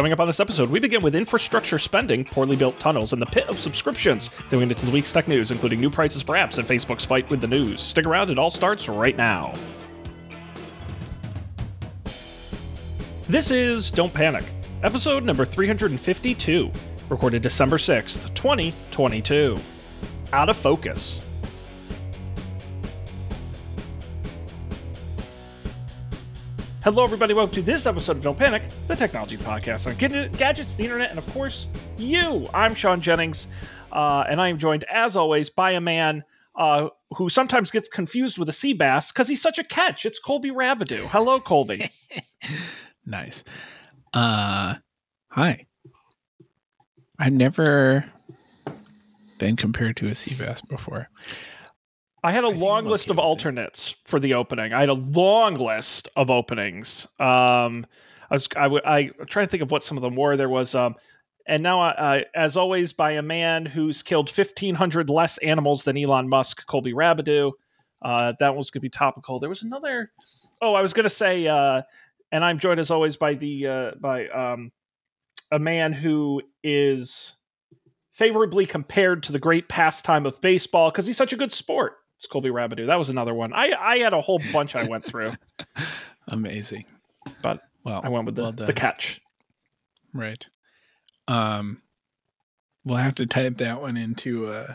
Coming up on this episode, we begin with infrastructure spending, poorly built tunnels, and the pit of subscriptions. Then we get into the week's tech news, including new prices for apps and Facebook's fight with the news. Stick around, it all starts right now. This is Don't Panic, episode number 352, recorded December 6th, 2022. Out of focus. Hello, everybody. Welcome to this episode of Don't Panic, the technology podcast on gadgets, the internet, and of course, you. I'm Sean Jennings, uh, and I am joined, as always, by a man uh, who sometimes gets confused with a sea bass because he's such a catch. It's Colby Rabideau. Hello, Colby. nice. Uh, hi. I've never been compared to a sea bass before. I had a I long list of alternates for the opening. I had a long list of openings. Um, I was I, w- I trying to think of what some of them were. There was um, and now uh, as always by a man who's killed fifteen hundred less animals than Elon Musk, Colby Rabideau. Uh, that going to be topical. There was another. Oh, I was going to say, uh, and I'm joined as always by the uh, by um, a man who is favorably compared to the great pastime of baseball because he's such a good sport. It's Colby Rabideau. That was another one. I I had a whole bunch I went through. Amazing. But well, I went with the, well the catch. Right. Um we'll have to type that one into uh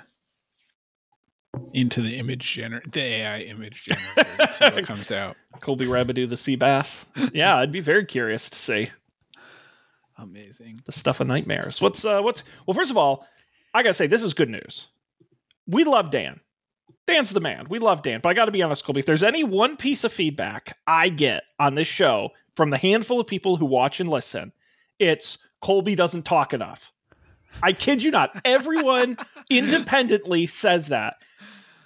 into the image generator the AI image generator and see what comes out. Colby Rabideau the sea bass. Yeah, I'd be very curious to see. Amazing. The stuff of nightmares. What's uh what's well first of all, I gotta say this is good news. We love Dan. Dan's the man. We love Dan. But I got to be honest, Colby, if there's any one piece of feedback I get on this show from the handful of people who watch and listen, it's Colby doesn't talk enough. I kid you not. Everyone independently says that.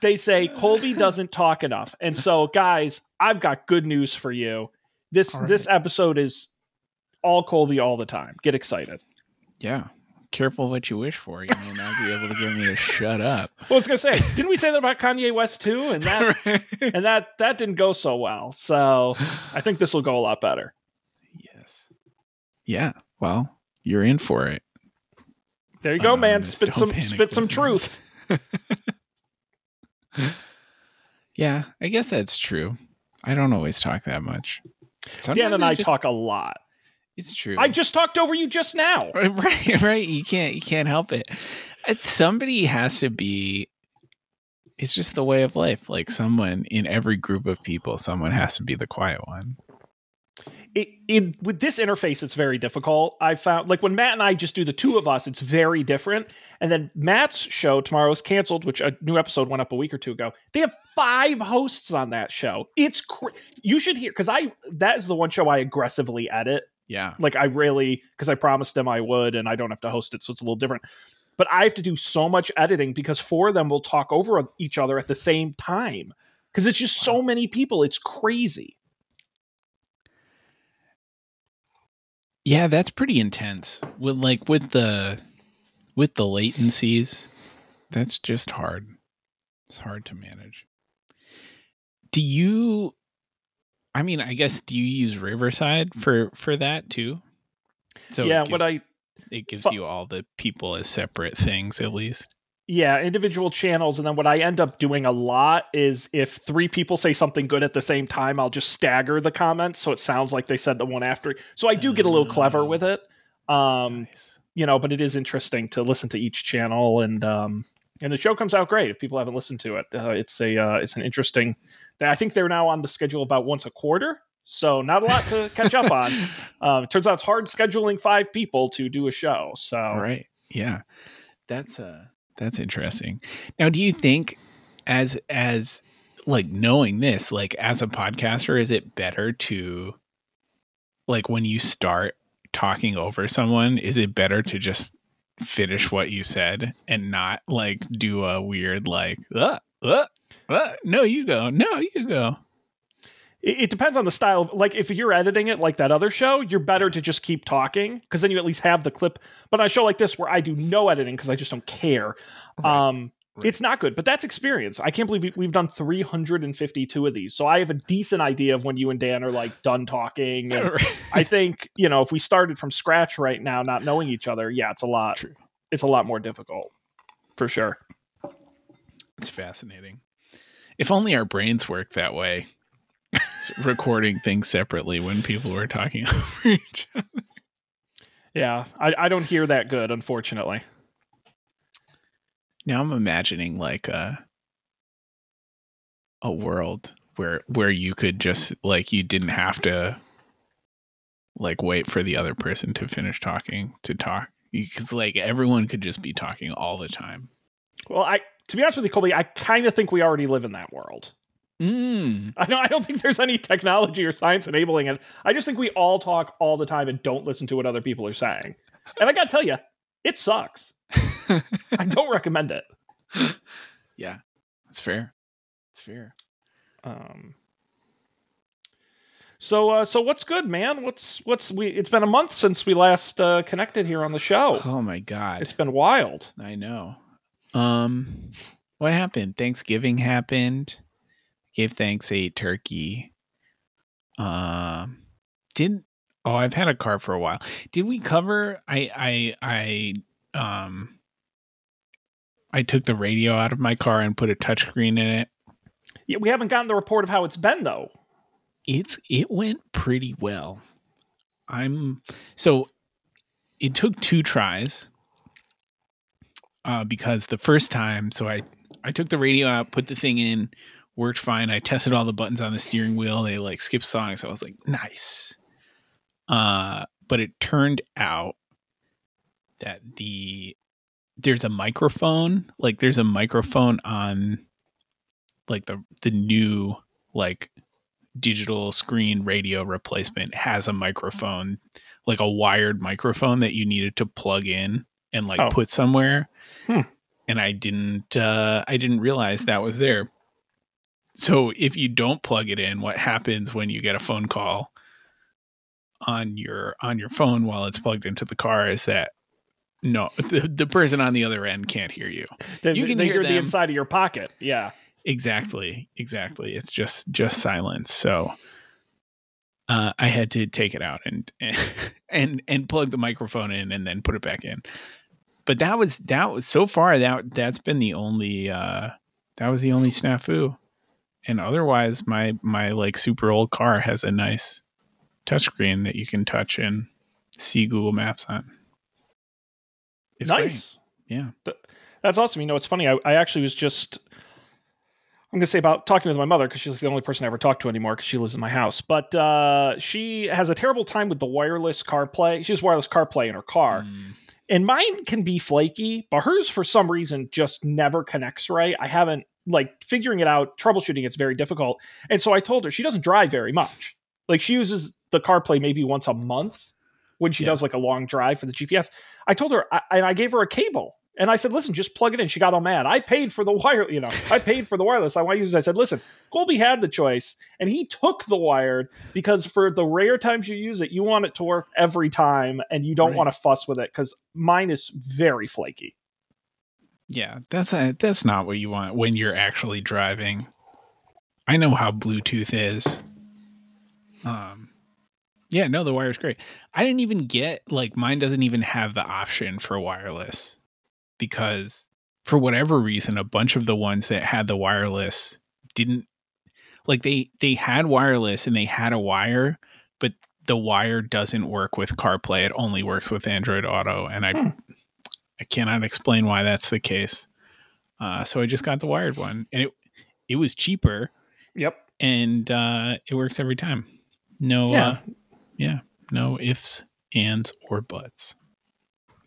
They say Colby doesn't talk enough. And so, guys, I've got good news for you. This right. this episode is all Colby all the time. Get excited. Yeah careful what you wish for. You may not be able to get me to shut up. Well, I was gonna say, didn't we say that about Kanye West too? And that and that that didn't go so well. So I think this will go a lot better. Yes. Yeah. Well, you're in for it. There you go, man. Spit some spit some truth. yeah, I guess that's true. I don't always talk that much. Sometimes Dan and I, I just... talk a lot. It's true. I just talked over you just now. Right, right. You can't you can't help it. Somebody has to be it's just the way of life. Like someone in every group of people, someone has to be the quiet one. It, it with this interface, it's very difficult. I found like when Matt and I just do the two of us, it's very different. And then Matt's show tomorrow is canceled, which a new episode went up a week or two ago. They have five hosts on that show. It's cr- you should hear because I that is the one show I aggressively edit yeah. Like I really because I promised them I would and I don't have to host it so it's a little different. But I have to do so much editing because four of them will talk over each other at the same time because it's just wow. so many people. It's crazy. Yeah, that's pretty intense. With like with the with the latencies, that's just hard. It's hard to manage. Do you I mean, I guess do you use Riverside for for that too? So yeah, gives, what I it gives you all the people as separate things at least. Yeah, individual channels, and then what I end up doing a lot is if three people say something good at the same time, I'll just stagger the comments so it sounds like they said the one after. So I do get a little clever with it. Um, nice. You know, but it is interesting to listen to each channel and um, and the show comes out great. If people haven't listened to it, uh, it's a uh, it's an interesting. I think they're now on the schedule about once a quarter, so not a lot to catch up on. Um, it turns out it's hard scheduling five people to do a show. So right, yeah, that's uh that's interesting. Now, do you think as as like knowing this, like as a podcaster, is it better to like when you start talking over someone, is it better to just finish what you said and not like do a weird like uh, uh, uh, no you go no you go. It, it depends on the style. Like if you're editing it like that other show you're better to just keep talking because then you at least have the clip. But on a show like this where i do no editing because i just don't care right. um Right. It's not good, but that's experience. I can't believe we've done 352 of these. So I have a decent idea of when you and Dan are like done talking. I think, you know, if we started from scratch right now, not knowing each other, yeah, it's a lot. True. It's a lot more difficult for sure. It's fascinating. If only our brains work that way, recording things separately when people were talking over each other. Yeah, I, I don't hear that good, unfortunately. Now I'm imagining like a a world where where you could just like you didn't have to like wait for the other person to finish talking to talk because like everyone could just be talking all the time. Well, I to be honest with you, Colby, I kind of think we already live in that world. Mm. I don't, I don't think there's any technology or science enabling it. I just think we all talk all the time and don't listen to what other people are saying. And I got to tell you, it sucks. I don't recommend it. Yeah, that's fair. It's fair. Um. So, uh, so what's good, man? What's what's we? It's been a month since we last uh, connected here on the show. Oh my god, it's been wild. I know. Um, what happened? Thanksgiving happened. Gave thanks, ate turkey. Um, uh, did oh I've had a car for a while. Did we cover? I I I um I took the radio out of my car and put a touchscreen in it. Yeah, we haven't gotten the report of how it's been though. It's it went pretty well. I'm so it took two tries. Uh, because the first time, so I I took the radio out, put the thing in, worked fine. I tested all the buttons on the steering wheel. They like skip songs. So I was like, nice. Uh, but it turned out that the there's a microphone like there's a microphone on like the the new like digital screen radio replacement has a microphone like a wired microphone that you needed to plug in and like oh. put somewhere hmm. and i didn't uh i didn't realize that was there so if you don't plug it in what happens when you get a phone call on your on your phone while it's plugged into the car is that no, the, the person on the other end can't hear you. They, you can they hear, hear the inside of your pocket. Yeah. Exactly. Exactly. It's just just silence. So uh, I had to take it out and and and plug the microphone in and then put it back in. But that was that was so far that that's been the only uh, that was the only snafu. And otherwise my my like super old car has a nice touchscreen that you can touch and see Google Maps on. It's nice. Great. Yeah. That's awesome. You know, it's funny. I, I actually was just, I'm going to say about talking with my mother because she's the only person I ever talk to anymore because she lives in my house. But uh, she has a terrible time with the wireless CarPlay. She has wireless CarPlay in her car. Mm. And mine can be flaky, but hers, for some reason, just never connects right. I haven't, like, figuring it out, troubleshooting it's very difficult. And so I told her she doesn't drive very much. Like, she uses the CarPlay maybe once a month when she yeah. does like a long drive for the GPS. I told her, I, and I gave her a cable. And I said, listen, just plug it in. She got all mad. I paid for the wire, you know, I paid for the wireless. I want to use it. I said, listen, Colby had the choice and he took the wired because for the rare times you use it, you want it to work every time and you don't right. want to fuss with it because mine is very flaky. Yeah, that's a, that's not what you want when you're actually driving. I know how Bluetooth is. Um, yeah, no, the wire is great. I didn't even get like mine doesn't even have the option for wireless because for whatever reason a bunch of the ones that had the wireless didn't like they they had wireless and they had a wire, but the wire doesn't work with CarPlay. It only works with Android Auto and I hmm. I cannot explain why that's the case. Uh, so I just got the wired one and it it was cheaper. Yep. And uh, it works every time. No yeah. uh, yeah, no ifs, ands, or buts.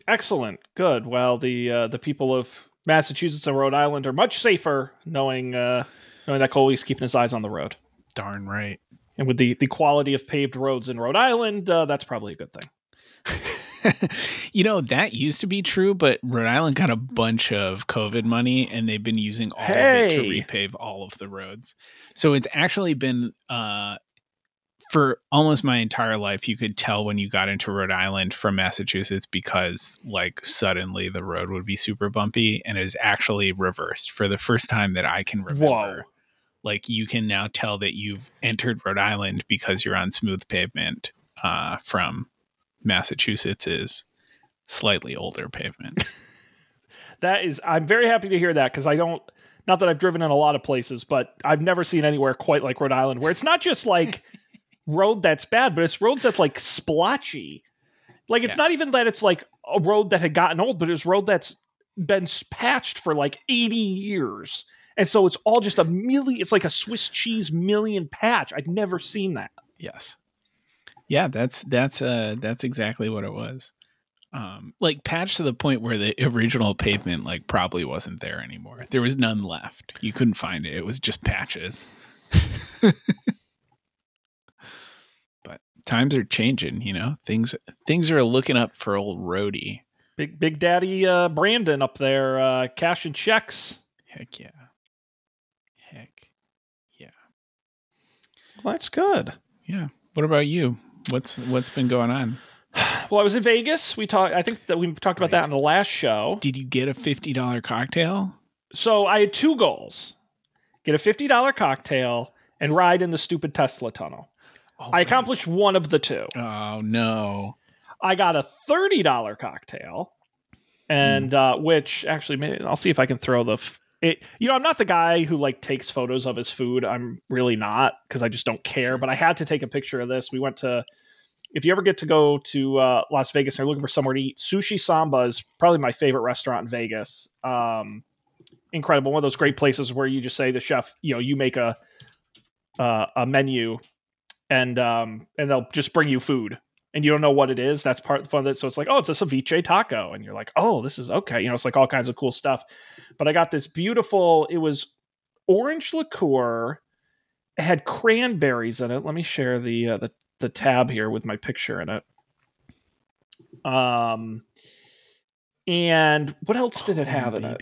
Excellent. Good. Well, the uh, the people of Massachusetts and Rhode Island are much safer knowing uh, knowing that Colby's keeping his eyes on the road. Darn right. And with the the quality of paved roads in Rhode Island, uh, that's probably a good thing. you know that used to be true, but Rhode Island got a bunch of COVID money, and they've been using all hey. of it to repave all of the roads. So it's actually been uh, for almost my entire life, you could tell when you got into Rhode Island from Massachusetts because, like, suddenly the road would be super bumpy, and it was actually reversed for the first time that I can remember. Whoa. Like, you can now tell that you've entered Rhode Island because you're on smooth pavement uh, from is slightly older pavement. that is, I'm very happy to hear that because I don't. Not that I've driven in a lot of places, but I've never seen anywhere quite like Rhode Island, where it's not just like road that's bad, but it's roads that's like splotchy. Like it's Yeah. not even that it's like a road that had gotten old, but it's road that's been patched for like 80 years. And so it's all just a million, it's like a Swiss cheese million patch. I'd never seen that. Yes. Yeah, that's that's uh that's exactly what it was. Um like patched to the point where the original pavement like probably wasn't there anymore. There was none left. You couldn't find it. It was just patches. times are changing, you know. Things things are looking up for old Rhodey. Big Big Daddy uh, Brandon up there, uh, cash and checks. Heck yeah. Heck. Yeah. Well, that's good. Yeah. What about you? What's what's been going on? Well, I was in Vegas. We talked. I think that we talked about that Right. on the last show. Did you get a fifty dollar cocktail? So I had two goals: get a fifty dollar cocktail and ride in the stupid Tesla tunnel. Oh, I accomplished one of the two. Oh no. I got a thirty dollar cocktail, and uh, which actually, maybe, I'll see if I can throw the. F- it, you know, I'm not the guy who like takes photos of his food. I'm really not because I just don't care. But I had to take a picture of this. We went to. If you ever get to go to uh, Las Vegas and you're looking for somewhere to eat, Sushi Samba is probably my favorite restaurant in Vegas. Um, incredible, one of those great places where you just say the chef, you know, you make a uh, a menu, and um, and they'll just bring you food and you don't know what it is. That's part of the fun of it. So it's like, oh, it's a ceviche taco. And you're like, oh, this is okay. You know, it's like all kinds of cool stuff. But I got this beautiful, it was orange liqueur. It had cranberries in it. Let me share the uh, the the tab here with my picture in it. Um and what else did it have in it?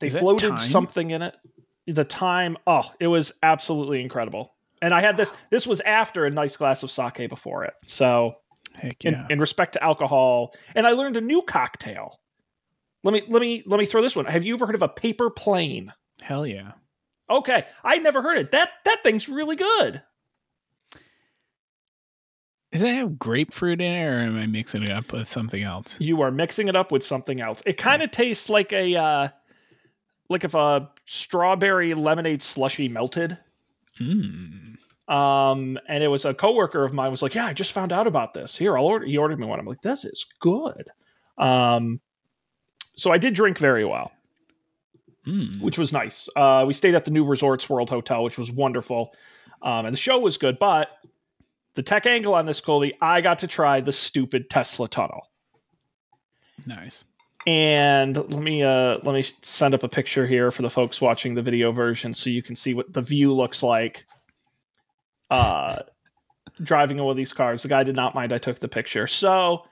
They floated something in it. The time, oh, it was absolutely incredible. And I had this. This was after a nice glass of sake before it. So, Heck in, yeah. in respect to alcohol, and I learned a new cocktail. Let me let me let me throw this one. Have you ever heard of a paper plane? Hell yeah. Okay, I never heard it. That that thing's really good. Does that have grapefruit in it, or am I mixing it up with something else? You are mixing it up with something else. It kind of tastes like a uh, like if a strawberry lemonade slushy melted. Mm. Um, and it was a coworker of mine was like, "Yeah, I just found out about this. Here, I'll order." He ordered me one. I'm like, "This is good." Um, so I did drink very well, Mm. which was nice. Uh, we stayed at the new Resorts World Hotel, which was wonderful, um, and the show was good. But the tech angle on this, Colby, I got to try the stupid Tesla tunnel. Nice. And let me uh, let me send up a picture here for the folks watching the video version, so you can see what the view looks like. Uh, driving in one of these cars. The guy did not mind I took the picture. So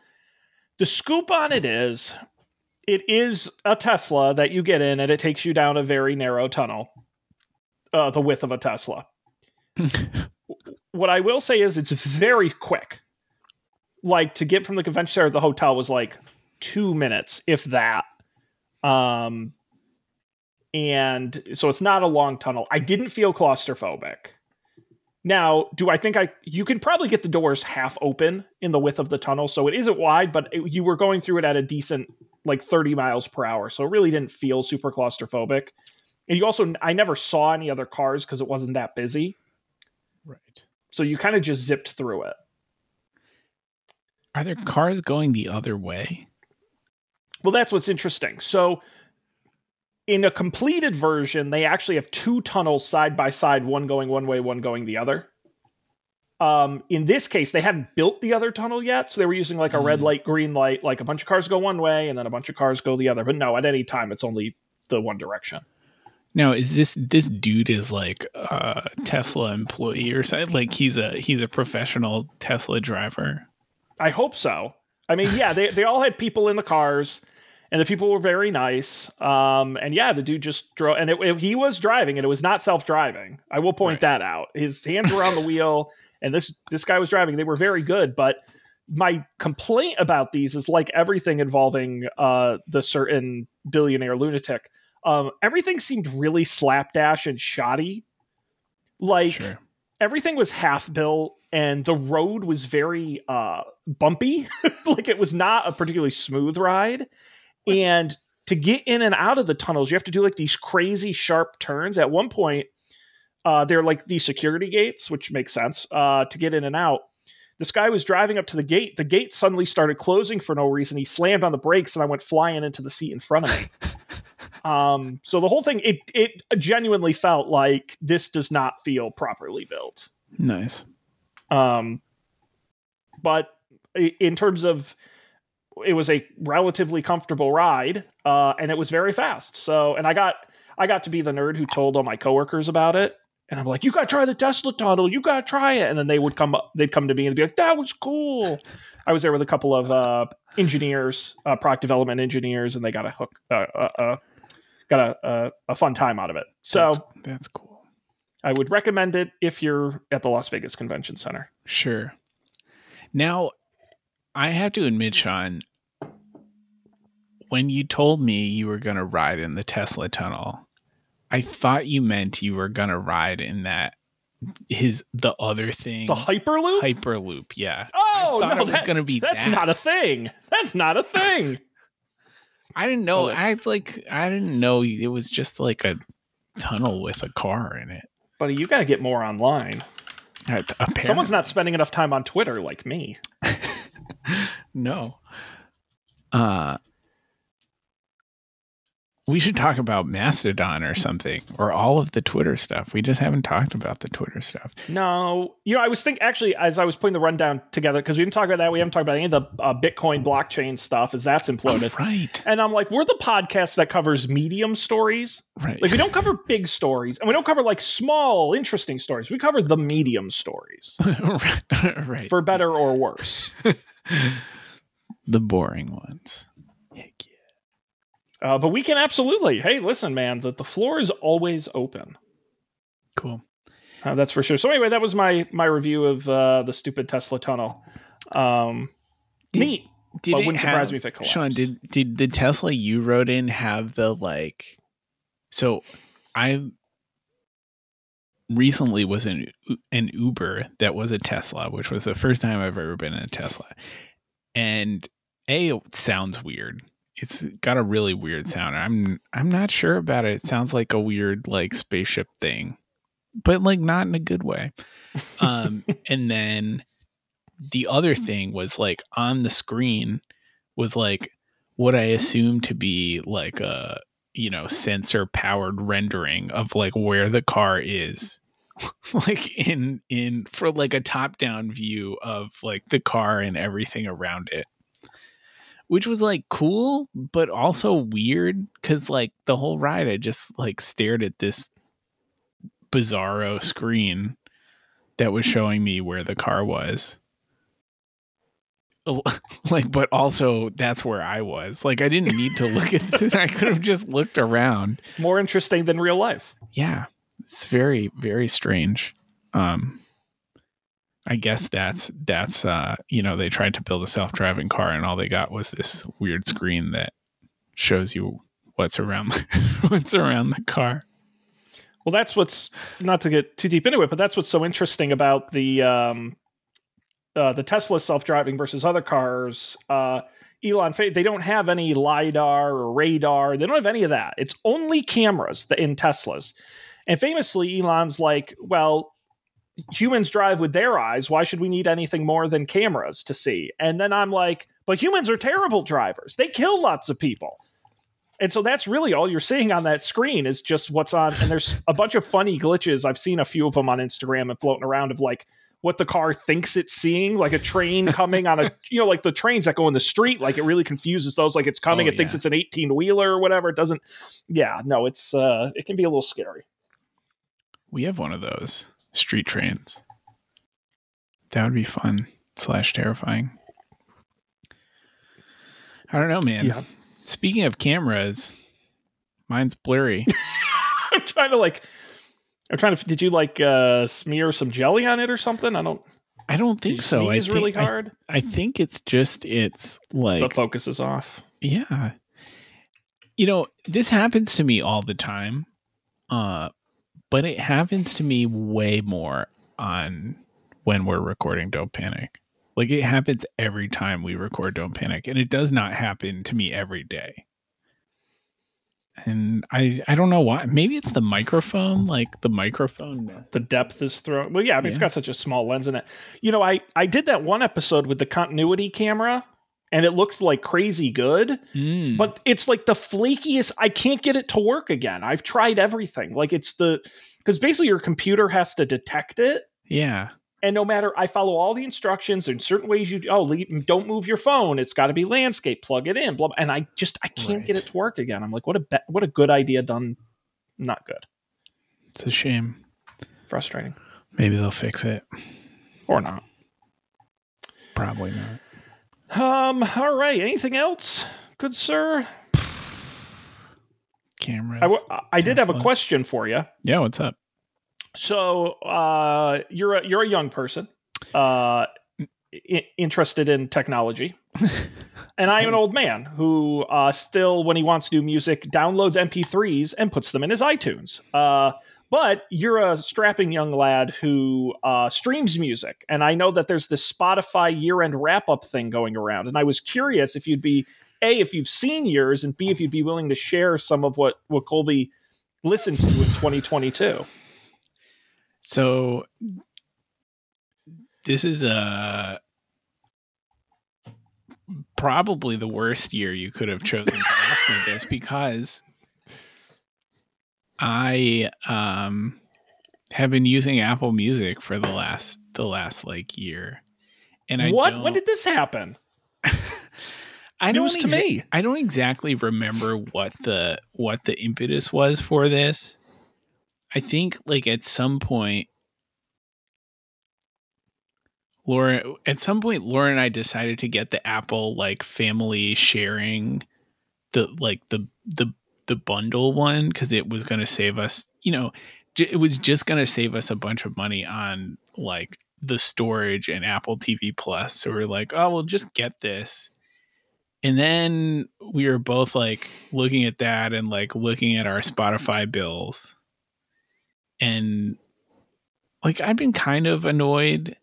the scoop on it is, it is a Tesla that you get in, and it takes you down a very narrow tunnel, uh, the width of a Tesla. what I will say is, it's very quick. Like to get from the convention center to the hotel was like two minutes, if that. Um, and so it's not a long tunnel. I didn't feel claustrophobic. Now, do I think I you can probably get the doors half open in the width of the tunnel, so it isn't wide, but it, you were going through it at a decent like 30 miles per hour, so it really didn't feel super claustrophobic. And you also I never saw any other cars because it wasn't that busy, right. so you kind of just zipped through it. Are there cars going the other way? Well, that's what's interesting. So, in a completed version, they actually have two tunnels side by side, one going one way, one going the other. Um, in this case, they hadn't built the other tunnel yet, so they were using like a red Mm. light, green light, like a bunch of cars go one way and then a bunch of cars go the other. But no, at any time, it's only the one direction. Now, is this this dude is like a Tesla employee or something? Like he's a he's a professional Tesla driver. I hope so. I mean, yeah, they they all had people in the cars, and the people were very nice. Um, and yeah, the dude just drove, and it, it, he was driving, and it was not self driving. I will point right. that out. His hands were on the wheel, and this this guy was driving. They were very good, but my complaint about these is like everything involving uh, the certain billionaire lunatic. Um, everything seemed really slapdash and shoddy. Like sure. everything was half built, and the road was very uh, bumpy. like it was not a particularly smooth ride. And to get in and out of the tunnels, you have to do like these crazy sharp turns. At one point, uh, they're like these security gates, which makes sense uh, to get in and out this guy was driving up to the gate. The gate suddenly started closing for no reason. He slammed on the brakes, and I went flying into the seat in front of me. um, so the whole thing, it it genuinely felt like this does not feel properly built. Nice. Um, but in terms of it was a relatively comfortable ride uh, and it was very fast so and i got i got to be the nerd who told all my coworkers about it and I'm like, you gotta try the Tesla tunnel. You gotta try it. And then they would come up, they'd come to me and be like, that was cool. I was there with a couple of uh, engineers, uh, product development engineers, and they got a hook, uh, uh, uh got a, a, fun time out of it. So that's, that's cool. I would recommend it if you're at the Las Vegas Convention Center. Sure. Now, I have to admit, Sean, when you told me you were going to ride in the Tesla tunnel, I thought you meant you were gonna ride in that his the other thing. The hyperloop? Hyperloop yeah. Oh I no it was gonna be that's that. not a thing. That's not a thing. I didn't know. Oh, i like i didn't know it was just like a tunnel with a car in it. Buddy you got to get more online. Apparently. someone's not spending enough time on twitter like me no uh we should talk about Mastodon or something, or all of the Twitter stuff. We just haven't talked about the Twitter stuff. No, you know, I was thinking actually as I was putting the rundown together because we didn't talk about that. We haven't talked about any of the uh, Bitcoin blockchain stuff as that's imploded. Oh, right. And I'm like, we're the podcast that covers medium stories. Right. Like we don't cover big stories, and we don't cover like small, interesting stories. We cover the medium stories, right? For better or worse. the boring ones. Heck yeah. Uh, but we can absolutely. Hey, listen, man, the, the floor is always open. Cool. Uh, that's for sure. So anyway, that was my my review of uh, the stupid Tesla tunnel. Um, did, neat. Did but wouldn't have, surprise me if it collapsed. Sean, did did the Tesla you rode in have the like? So, I recently was in an Uber that was a Tesla, which was the first time I've ever been in a Tesla, and a it sounds weird it's got a really weird sound. I'm I'm not sure about it. It sounds like a weird like spaceship thing, but like not in a good way. Um, and then the other thing was like on the screen was like what I assumed to be like a you know sensor powered rendering of like where the car is like in in for like a top down view of like the car and everything around it which was like cool, but also weird because like the whole ride, I just like stared at this bizarro screen that was showing me where the car was. like, but also that's where I was. Like, I didn't need to look at it. I could have just looked around. More interesting than real life. Yeah. It's very, very strange. Um, I guess that's that's uh you know they tried to build a self-driving car and all they got was this weird screen that shows you what's around the, what's around the car. Well, that's what's not to get too deep into it, but that's what's so interesting about the um, uh, the Tesla self-driving versus other cars. Uh, Elon, they don't have any lidar or radar. They don't have any of that. It's only cameras in Teslas. And famously, Elon's like, well, humans drive with their eyes. Why should we need anything more than cameras to see? And then I'm like, but humans are terrible drivers. They kill lots of people. And so that's really all you're seeing on that screen is just what's on. And there's a bunch of funny glitches. I've seen a few of them on Instagram and floating around of like what the car thinks it's seeing, like a train coming on a, you know, like the trains that go in the street. Like it really confuses those. Like it's coming. Oh, it yeah. thinks it's an 18 wheeler or whatever. It doesn't. Yeah, no, it's, uh, it can be a little scary. We have one of those street trains. That would be fun slash terrifying. I don't know, man. Yeah. Speaking of cameras, mine's blurry. I'm trying to like. I'm trying to. Did you like uh smear some jelly on it or something? I don't. I don't think so. I really think, I- hard. I, think it's just it's like the focus is off. Yeah. You know, this happens to me all the time. Uh but it happens to me way more on when we're recording Don't Panic. Like it happens every time we record Don't Panic and it does not happen to me every day. And I I don't know why. Maybe it's the microphone, like the microphone. The depth is thrown. Well, yeah, I mean, it's Yeah. got such a small lens in it. You know, I I did that one episode with the continuity camera, and it looked like crazy good. Mm. but it's like the flakiest i can't get it to work again i've tried everything like it's the because basically your computer has to detect it yeah. And no matter i follow all the instructions in certain ways you oh leave, don't move your phone it's got to be landscape plug it in blah, blah and i just i can't get it to work again i'm like what a be- what a good idea done not good It's a shame. frustrating Maybe they'll fix it. or not Probably not. um all right anything else good sir Cameras. I, w- I did have a question for you yeah, what's up? So uh, you're a you're a young person, uh, I- interested in technology, and I am an old man who uh, still, when he wants to do music, downloads MP3s and puts them in his iTunes. Uh, but you're a strapping young lad who uh, streams music, and I know that there's this Spotify year-end wrap-up thing going around, and I was curious if you'd be a if you've seen yours, and b if you'd be willing to share some of what what Colby listened to in 2022. So this is uh probably the worst year you could have chosen to ask me this because I um have been using Apple Music for the last the last like year. And I what? When did this happen? I don't News to me. I don't exactly remember what the what the impetus was for this. I think like at some point Laura at some point Laura and I decided to get the Apple like family sharing the like the the the bundle one cuz it was going to save us, you know, j- it was just going to save us a bunch of money on like the storage and Apple TV Plus. So we're like, "Oh, we'll just get this." And then we were both like looking at that and like looking at our Spotify bills. And like I've been kind of annoyed.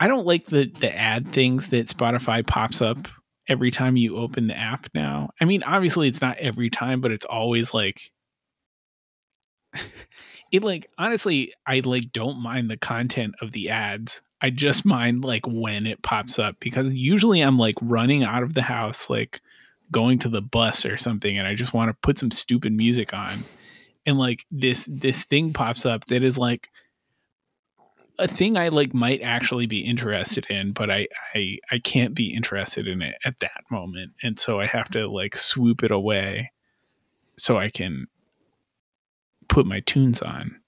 I don't like the the ad things that Spotify pops up every time you open the app now. I mean, obviously it's not every time, but it's always like it like honestly, I like don't mind the content of the ads. I just mind like when it pops up because usually I'm like running out of the house like going to the bus or something and I just want to put some stupid music on. And like this this thing pops up that is like a thing I like might actually be interested in, but I I I can't be interested in it at that moment. And so I have to like swoop it away so I can put my tunes on.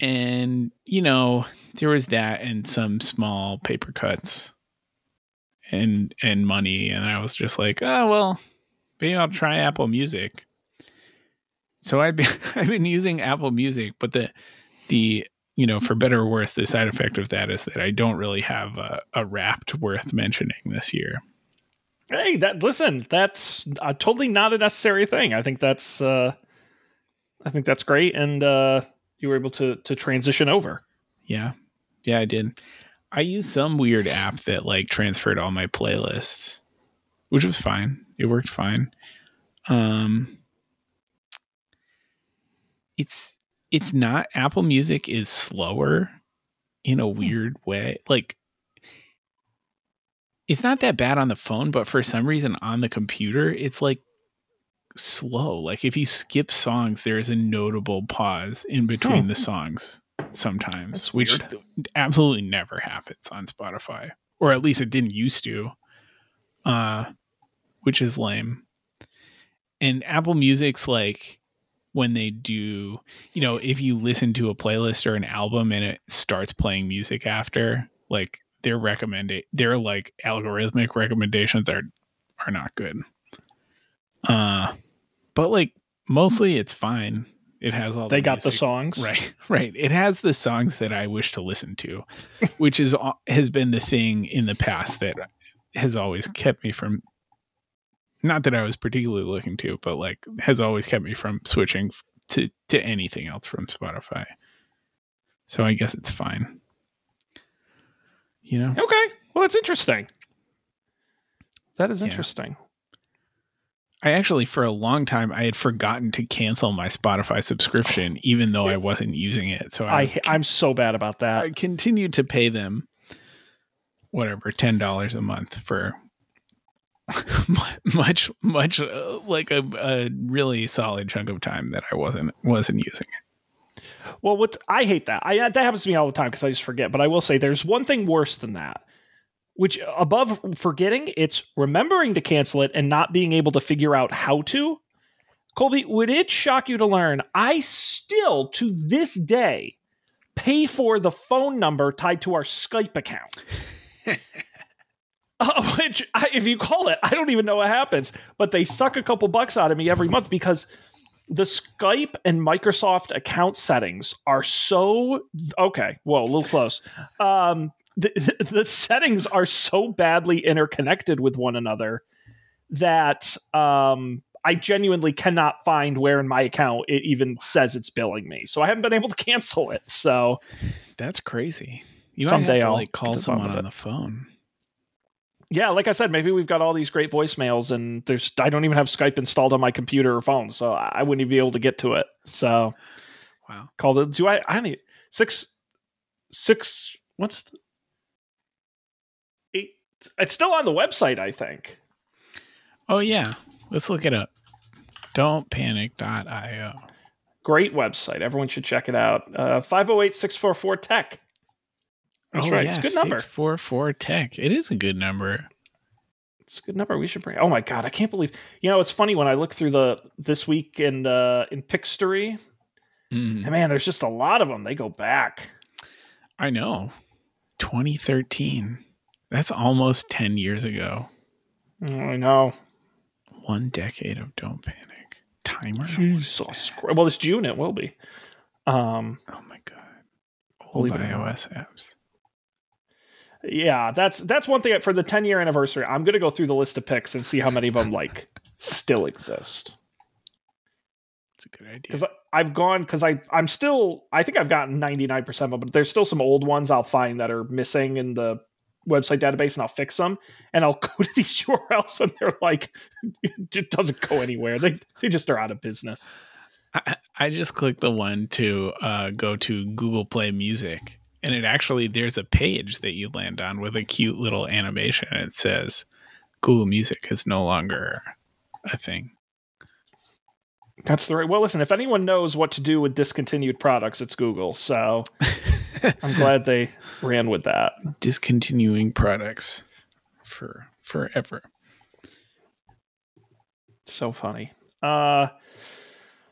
And you know, there was that and some small paper cuts and and money and I was just like, "Oh, well, maybe I'll try Apple Music." So I've been I've been using Apple Music, but the the you know, for better or worse, the side effect of that is that I don't really have a, a wrapped worth mentioning this year. Hey, that listen, that's uh, totally not a necessary thing. I think that's uh I think that's great and uh you were able to to transition over. Yeah. Yeah, I did. I used some weird app that like transferred all my playlists, which was fine. It worked fine. Um it's it's not Apple Music is slower in a weird way. Like it's not that bad on the phone, but for some reason on the computer, it's like slow. Like if you skip songs, there is a notable pause in between Hmm. the songs sometimes, That's which weird. absolutely never happens on Spotify, or at least it didn't used to. Uh, which is lame. And Apple Music's like when they do, you know, if you listen to a playlist or an album and it starts playing music after, like their recommend their like algorithmic recommendations are are not good. Uh, but like mostly it's fine. It has all they the got the songs. Right, right. It has the songs that I wish to listen to, which is has been the thing in the past that has always kept me from. Not that I was particularly looking to, but like has always kept me from switching to to anything else from Spotify. So I guess it's fine. You know, Okay. Well, that's interesting. That is Yeah. interesting. I actually for a long time I had forgotten to cancel my Spotify subscription, even though I wasn't using it. So I, I I'm so bad about that. I continued to pay them whatever ten dollars a month for much much uh, like a, a really solid chunk of time that I wasn't wasn't using it. Well, what I hate that. I that happens to me all the time because I just forget. But I will say there's one thing worse than that. Which above forgetting, it's remembering to cancel it and not being able to figure out how to. Colby, would it shock you to learn I still to this day pay for the phone number tied to our Skype account? Uh, which, I, if you call it, I don't even know what happens. But they suck a couple bucks out of me every month because the Skype and Microsoft account settings are so okay. Whoa, a little close. Um, the, the settings are so badly interconnected with one another that um, I genuinely cannot find where in my account it even says it's billing me. So I haven't been able to cancel it. So That's crazy. You Someday might have to I'll like call get to the bottom someone on the phone. Yeah, like I said, maybe we've got all these great voicemails, and there's I don't even have Skype installed on my computer or phone, so I wouldn't even be able to get to it. So Wow. called it. Do I? I need six, six. What's the, eight? It's still on the website, I think. Oh yeah. Let's look it up. Don't panic.io. Great website. Everyone should check it out. Uh, 508 644 Tech. That's oh, right. Yeah, It's a good number. 644 tech. It is a good number. It's a good number. We should bring. Oh my god, I can't believe. You know, it's funny when I look through the this week in uh, in Pixtory. Mm, And man, there's just a lot of them. They go back. I know. 2013. That's almost 10 years ago. Oh, I know. One decade of Don't Panic. Timer? Jesus Christ. Well, it's June. It will be. Um, Oh my god. Old Believe it or not. iOS apps. Yeah, that's that's one thing for the 10 year anniversary. I'm gonna go through the list of picks and see how many of them like still exist. It's a good idea. Because I've gone because I I'm still I think I've gotten 99 percent of them, but there's still some old ones I'll find that are missing in the website database, and I'll fix them. And I'll go to these URLs, and they're like, it doesn't go anywhere. They they just are out of business. I, I just clicked the one to uh, go to Google Play Music, and it actually there's a page that you land on with a cute little animation. It says Google Music is no longer a thing. That's the right. Well, listen, if anyone knows what to do with discontinued products, it's Google. So I'm glad they ran with that. Discontinuing products for forever. So funny. Uh,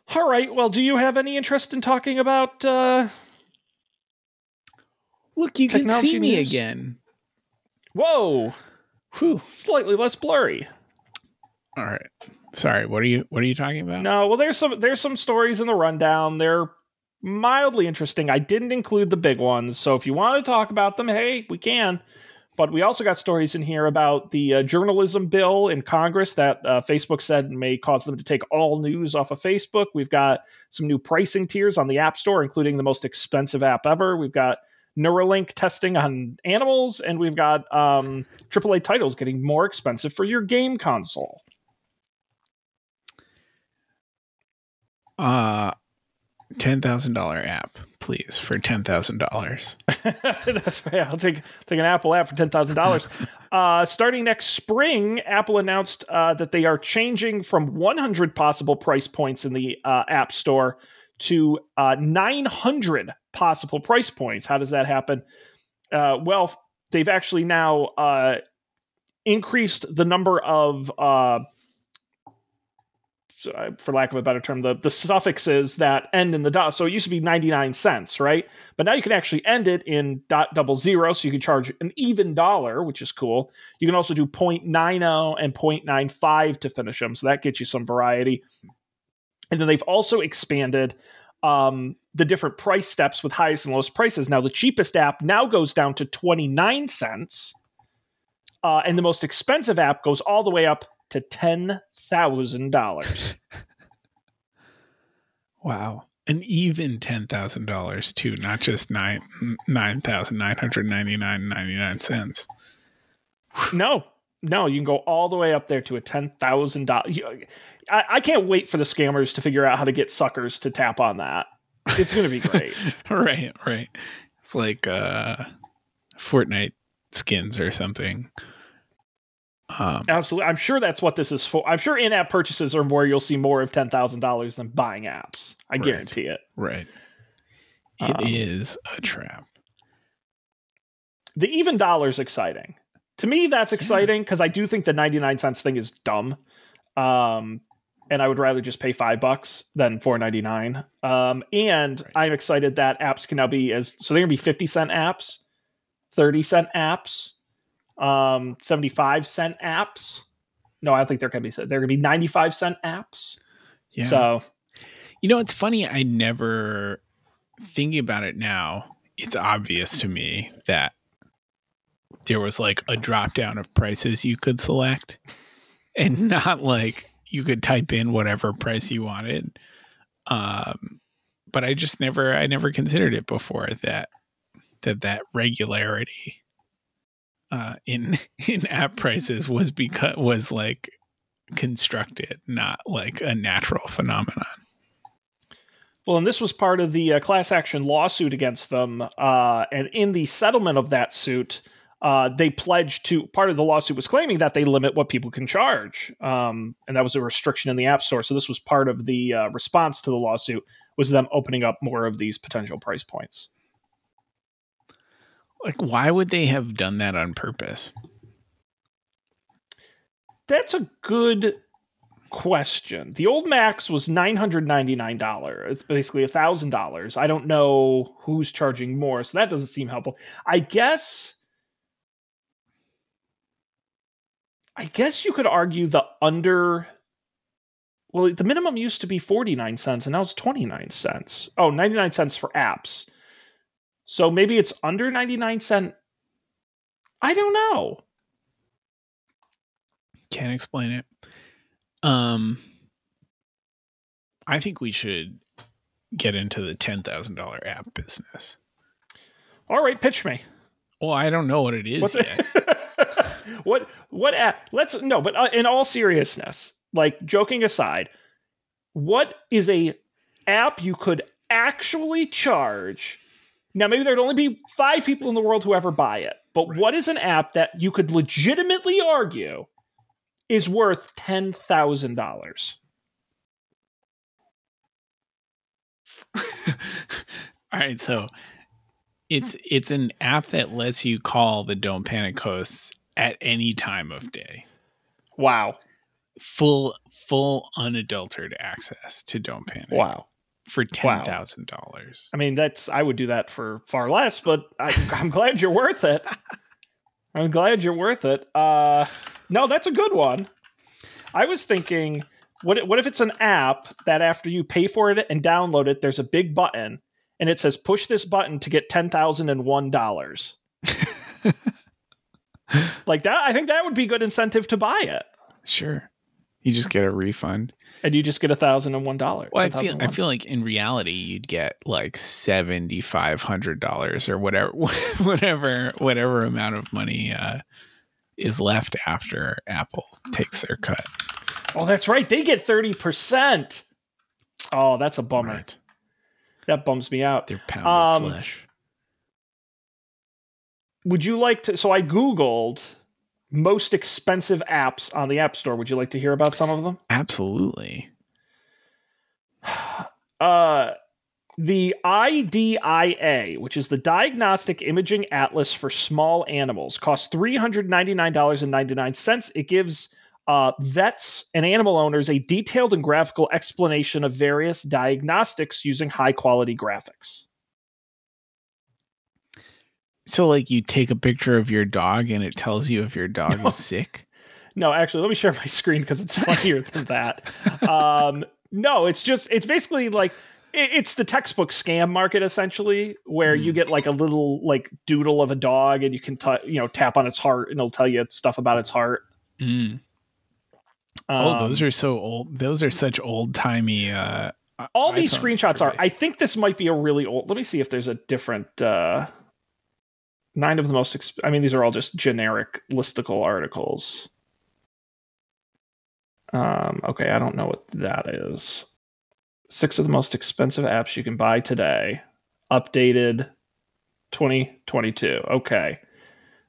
all right. Well, do you have any interest in talking about? Uh, Look, you can see me news? again. whoa, Whew. slightly less blurry. All right. Sorry. What are you What are you talking about? No, well, there's some there's some stories in the rundown. They're mildly interesting. I didn't include the big ones, so if you want to talk about them, hey, we can. But we also got stories in here about the uh, journalism bill in Congress that uh, Facebook said may cause them to take all news off of Facebook. We've got some new pricing tiers on the App Store, including the most expensive app ever. We've got Neuralink testing on animals, and we've got um, AAA titles getting more expensive for your game console. Uh ten thousand dollar app, please, for ten thousand dollars. That's right. I'll take take an Apple app for ten thousand dollars. Uh, starting next spring, Apple announced uh, that they are changing from 100 possible price points in the uh, App Store to uh, 900 possible price points. How does that happen? Uh, well, they've actually now uh, increased the number of uh, uh, for lack of a better term, the, the suffixes that end in the dot. So it used to be 99 cents, right? But now you can actually end it in dot double zero. So you can charge an even dollar, which is cool. You can also do 0.90 and 0.95 to finish them. So that gets you some variety. And then they've also expanded um, the different price steps with highest and lowest prices. Now, the cheapest app now goes down to 29 cents. Uh, and the most expensive app goes all the way up to $10,000. wow. And even $10,000 too, not just nine nine thousand nine hundred ninety nine ninety nine cents. No, no, you can go all the way up there to a ten thousand dollars. I, I can't wait for the scammers to figure out how to get suckers to tap on that. It's going to be great. right, right. It's like uh, Fortnite skins or something. Um, Absolutely, I'm sure that's what this is for. I'm sure in-app purchases are where you'll see more of ten thousand dollars than buying apps. I right, guarantee it. Right. It um, is a trap. The even dollar is exciting. To me, that's exciting because yeah. I do think the 99 cents thing is dumb. Um, and I would rather just pay five bucks than four ninety nine. Um, and right. I'm excited that apps can now be as so they're gonna be fifty cent apps, thirty cent apps, um, 75 cent apps. No, I think they're to be they're to be 95 cent apps. Yeah. So, you know, it's funny. I never thinking about it now. It's obvious to me that there was like a drop down of prices you could select, and not like you could type in whatever price you wanted. Um, but I just never, I never considered it before that that that regularity uh, in in app prices was because was like constructed, not like a natural phenomenon. Well, and this was part of the uh, class action lawsuit against them, uh, and in the settlement of that suit, uh, they pledged to. Part of the lawsuit was claiming that they limit what people can charge, um, and that was a restriction in the App Store. So this was part of the uh, response to the lawsuit was them opening up more of these potential price points. Like, why would they have done that on purpose? That's a good question. The old max was nine hundred ninety nine dollars. It's basically a thousand dollars. I don't know who's charging more, so that doesn't seem helpful. I guess. I guess you could argue the under. Well, the minimum used to be 49 cents and now it's 29 cents. Oh, 99 cents for apps. So maybe it's under 99 cent. I don't know. Can't explain it. Um I think we should get into the $10,000 app business. All right, pitch me. Well, I don't know what it is yet. what what app? Let's no, but uh, in all seriousness, like joking aside, what is a app you could actually charge now, maybe there'd only be five people in the world who ever buy it, but right. what is an app that you could legitimately argue is worth ten thousand dollars? All right, so it's it's an app that lets you call the Don't Panic hosts at any time of day. Wow. Full full unadulterated access to Don't Panic. Wow for ten thousand wow. dollars. I mean, that's I would do that for far less, but I, am glad you're worth it. I'm glad you're worth it. Uh, no, that's a good one. I was thinking, what what if it's an app that after you pay for it and download it, there's a big button and it says push this button to get ten thousand and one dollars. like that, I think that would be good incentive to buy it. Sure, you just get a refund and you just get a thousand and one dollar. Well, I feel I feel like in reality you'd get like seventy five hundred dollars or whatever whatever whatever amount of money uh, is left after Apple takes their cut. Oh, that's right. They get thirty percent. Oh, that's a bummer. Right. That bums me out. Their pound um, of flesh. Would you like to? So I googled most expensive apps on the App Store. Would you like to hear about some of them? Absolutely. Uh, the IDIA, which is the Diagnostic Imaging Atlas for Small Animals, costs $399.99. It gives uh, vets and animal owners a detailed and graphical explanation of various diagnostics using high quality graphics. So, like, you take a picture of your dog and it tells you if your dog no. is sick? No, actually, let me share my screen because it's funnier than that. Um, no, it's just, it's basically like, it's the textbook scam market essentially where mm. you get like a little like doodle of a dog and you can t- you know tap on its heart and it'll tell you stuff about its heart mm. um, oh those are so old those are such old timey uh all these screenshots are i think this might be a really old let me see if there's a different uh nine of the most exp- i mean these are all just generic listicle articles. Um okay i don't know what that is. Six of the most expensive apps you can buy today. Updated 2022 okay.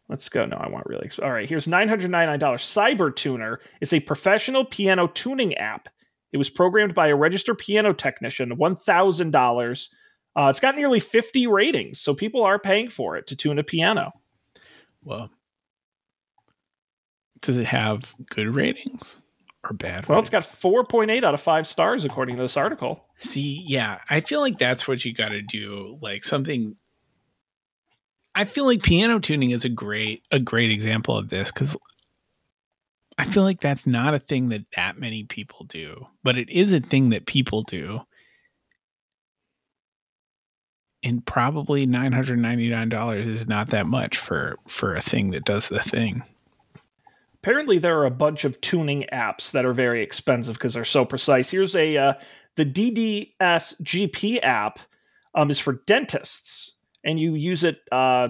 Let's go. No i want really exp- all right here's $999 CyberTuner is a professional piano tuning app. It was programmed by a registered piano technician $1000 uh, it's got nearly 50 ratings, so people are paying for it to tune a piano. Well, does it have good ratings or bad? Well, ratings? it's got 4.8 out of 5 stars according to this article. See, yeah, I feel like that's what you got to do. Like something I feel like piano tuning is a great a great example of this cuz I feel like that's not a thing that that many people do, but it is a thing that people do and probably $999 is not that much for for a thing that does the thing. Apparently there are a bunch of tuning apps that are very expensive because they're so precise. Here's a uh, the ddsgp app um, is for dentists and you use it uh,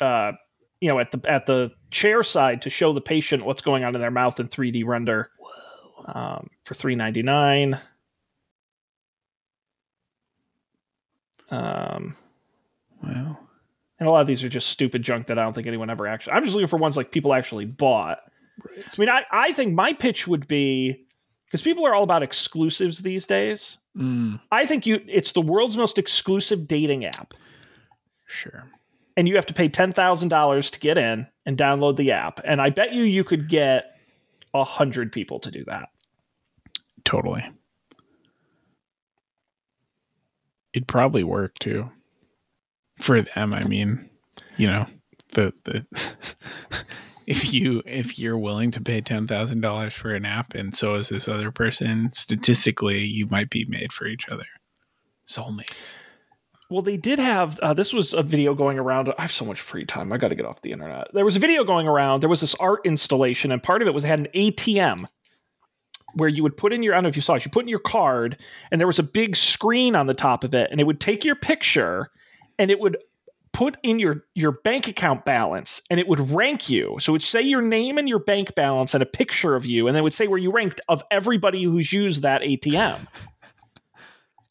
uh, you know at the at the chair side to show the patient what's going on in their mouth in 3d render um, for 399 Um, wow. And a lot of these are just stupid junk that I don't think anyone ever actually. I'm just looking for ones like people actually bought. Right. I mean, I, I think my pitch would be because people are all about exclusives these days. Mm. I think you it's the world's most exclusive dating app. Sure. And you have to pay ten thousand dollars to get in and download the app. And I bet you you could get a hundred people to do that. Totally it'd probably work too for them. I mean, you know, the the if you if you're willing to pay ten thousand dollars for an app, and so is this other person, statistically, you might be made for each other, soulmates. Well, they did have uh, this was a video going around. I have so much free time. I got to get off the internet. There was a video going around. There was this art installation, and part of it was they had an ATM where you would put in your I don't know if you saw it, you put in your card and there was a big screen on the top of it and it would take your picture and it would put in your your bank account balance and it would rank you. So it would say your name and your bank balance and a picture of you and then it would say where you ranked of everybody who's used that ATM.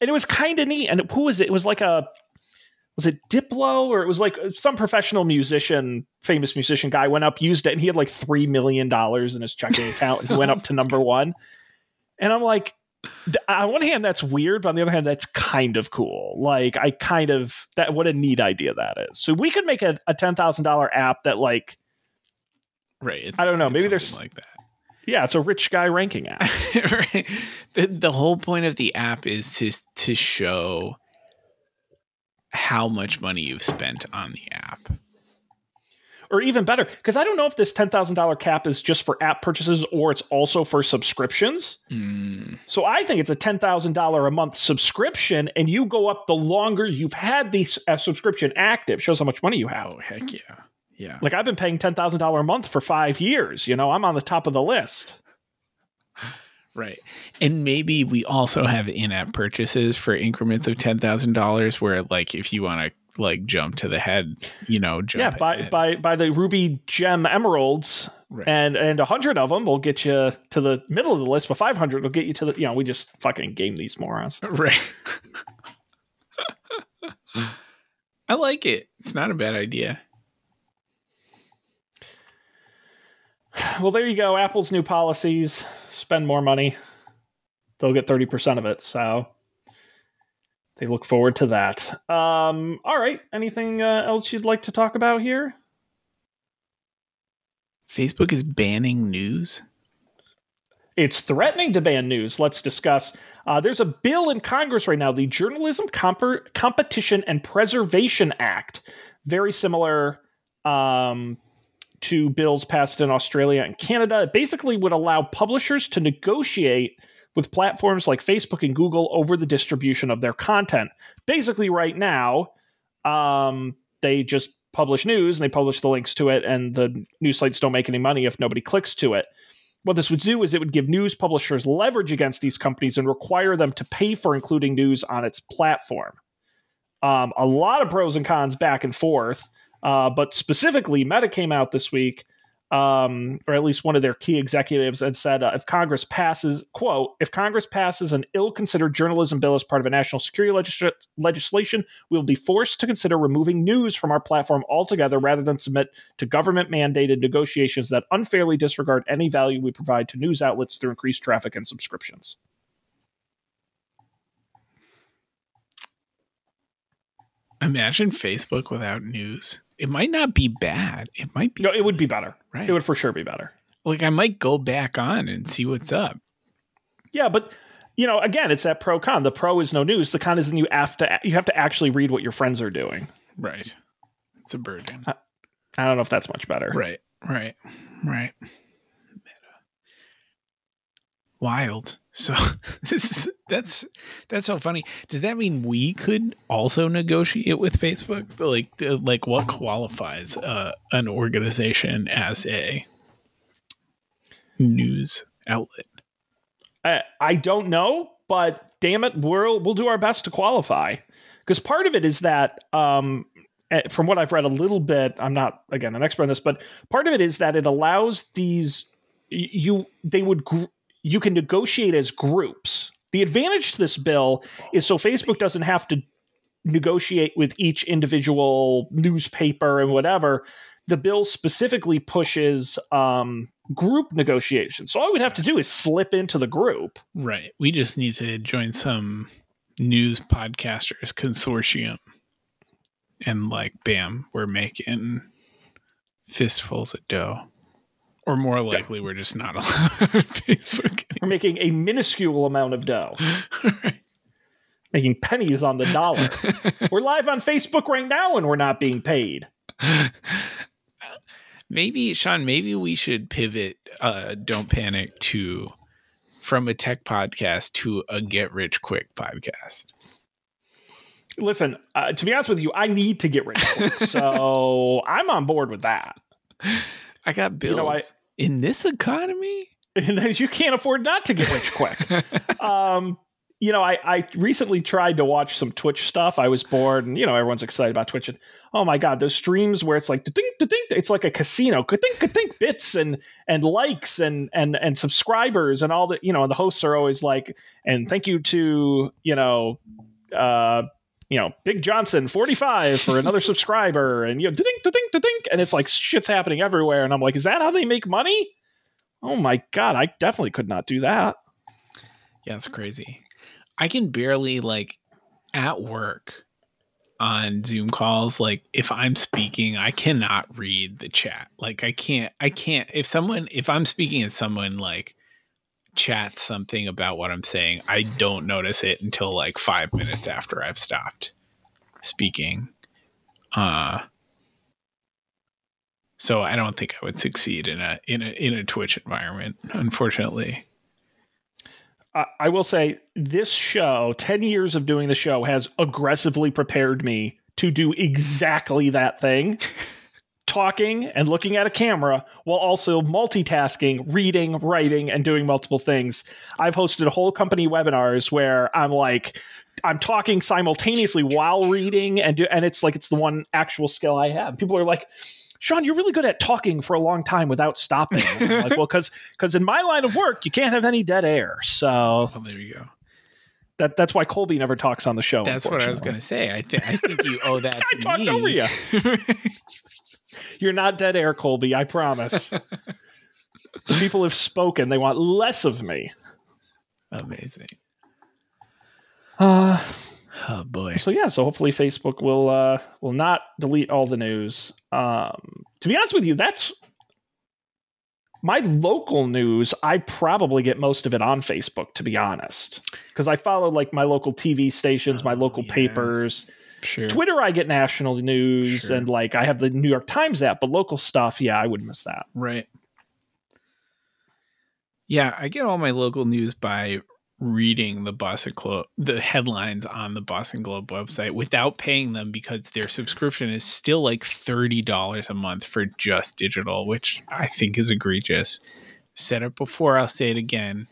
and it was kind of neat. And who was it? It was like a was it Diplo or it was like uh, some professional musician, famous musician guy went up, used it, and he had like three million dollars in his checking account, and he went up to oh number one. And I'm like, on one hand, that's weird, but on the other hand, that's kind of cool. Like, I kind of that what a neat idea that is. So we could make a, a ten thousand dollar app that like, right? I don't know. Maybe there's like that. Yeah, it's a rich guy ranking app. right. The the whole point of the app is to to show how much money you've spent on the app. Or even better, because I don't know if this $10,000 cap is just for app purchases or it's also for subscriptions. Mm. So I think it's a $10,000 a month subscription, and you go up the longer you've had the uh, subscription active. Shows how much money you have. Oh, heck yeah. Yeah. Like I've been paying $10,000 a month for five years. You know, I'm on the top of the list. Right. And maybe we also have in-app purchases for increments of $10,000 where like if you want to like jump to the head, you know, jump Yeah, by by by the ruby gem emeralds right. and and a 100 of them will get you to the middle of the list, but 500 will get you to the you know, we just fucking game these morons. Right. I like it. It's not a bad idea. Well, there you go. Apple's new policies spend more money, they'll get 30% of it. So they look forward to that. Um, all right. Anything uh, else you'd like to talk about here? Facebook is banning news. It's threatening to ban news. Let's discuss. Uh, there's a bill in Congress right now, the Journalism Comp- Competition and Preservation Act, very similar um, to bills passed in Australia and Canada. It basically would allow publishers to negotiate with platforms like Facebook and Google over the distribution of their content. Basically, right now, um, they just publish news and they publish the links to it, and the news sites don't make any money if nobody clicks to it. What this would do is it would give news publishers leverage against these companies and require them to pay for including news on its platform. Um, a lot of pros and cons back and forth, uh, but specifically, Meta came out this week um, or at least one of their key executives, and said uh, if Congress passes, quote, if Congress passes an ill considered journalism bill as part of a national security legis- legislation, we will be forced to consider removing news from our platform altogether rather than submit to government mandated negotiations that unfairly disregard any value we provide to news outlets through increased traffic and subscriptions. Imagine Facebook without news. It might not be bad. It might be. No, it would be better. Right. It would for sure be better. Like I might go back on and see what's up. Yeah, but you know, again, it's that pro con. The pro is no news. The con is then you have to you have to actually read what your friends are doing. Right. It's a burden. I, I don't know if that's much better. Right. Right. Right. Wild. So this that's that's so funny. Does that mean we could also negotiate with Facebook? Like like what qualifies uh, an organization as a news outlet? I, I don't know, but damn it, we'll we'll do our best to qualify. Because part of it is that um, eh, from what I've read a little bit, I'm not again an expert on this, but part of it is that it allows these you they would gr- you can negotiate as groups. The advantage to this bill is so Facebook doesn't have to negotiate with each individual newspaper and whatever. The bill specifically pushes um, group negotiations. So all we'd have to do is slip into the group. Right. We just need to join some news podcasters consortium. And like, bam, we're making fistfuls of dough. Or more likely, we're just not allowed on Facebook. We're making a minuscule amount of dough, right. making pennies on the dollar. we're live on Facebook right now and we're not being paid. maybe, Sean, maybe we should pivot uh, Don't Panic to from a tech podcast to a get rich quick podcast. Listen, uh, to be honest with you, I need to get rich quick. so I'm on board with that. I got bills. You know, I, in this economy, you can't afford not to get rich quick. um, you know, I, I recently tried to watch some Twitch stuff. I was bored, and you know, everyone's excited about Twitch. And oh my god, those streams where it's like ding ding it's like a casino, ding ding bits and and likes and and and subscribers and all the You know, and the hosts are always like, and thank you to you know, uh, you know, Big Johnson forty five for another subscriber, and you know, ding ding ding and it's like shit's happening everywhere, and I'm like, is that how they make money? Oh my god, I definitely could not do that. Yeah, it's crazy. I can barely like at work on Zoom calls, like if I'm speaking, I cannot read the chat. Like I can't I can't if someone if I'm speaking and someone like chats something about what I'm saying, I don't notice it until like 5 minutes after I've stopped speaking. Uh so I don't think I would succeed in a in a in a Twitch environment, unfortunately. I will say this show, 10 years of doing the show, has aggressively prepared me to do exactly that thing. talking and looking at a camera while also multitasking, reading, writing, and doing multiple things. I've hosted whole company webinars where I'm like, I'm talking simultaneously while reading, and do, and it's like it's the one actual skill I have. People are like, Sean, you're really good at talking for a long time without stopping. like, well, because because in my line of work, you can't have any dead air. So well, there you go. That that's why Colby never talks on the show. That's what I was going to say. I think I think you owe that. I talked me. over you. you're not dead air, Colby. I promise. the people have spoken. They want less of me. Amazing. Uh, Oh boy. So yeah, so hopefully Facebook will uh will not delete all the news. Um to be honest with you, that's my local news, I probably get most of it on Facebook, to be honest, because I follow like my local TV stations, my Oh, local yeah. papers. Sure. Twitter, I get national news, Sure. and like I have the New York Times app, but local stuff, yeah, I would miss that. Right. Yeah, I get all my local news by reading the Boston Globe, the headlines on the Boston Globe website without paying them because their subscription is still like $30 a month for just digital, which I think is egregious. Said it before, I'll say it again.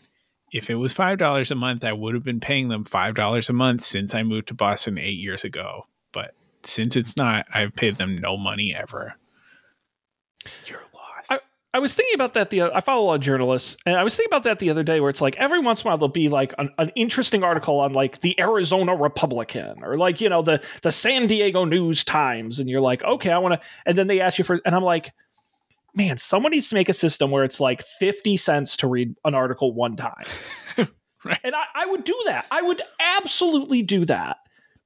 If it was $5 a month, I would have been paying them $5 a month since I moved to Boston eight years ago. But since it's not, I've paid them no money ever. Your loss. I I was thinking about that the I follow a lot of journalists, and I was thinking about that the other day, where it's like every once in a while there'll be like an, an interesting article on like the Arizona Republican or like you know the the San Diego News Times, and you're like, okay, I want to, and then they ask you for, and I'm like, man, someone needs to make a system where it's like fifty cents to read an article one time, Right. and I, I would do that. I would absolutely do that.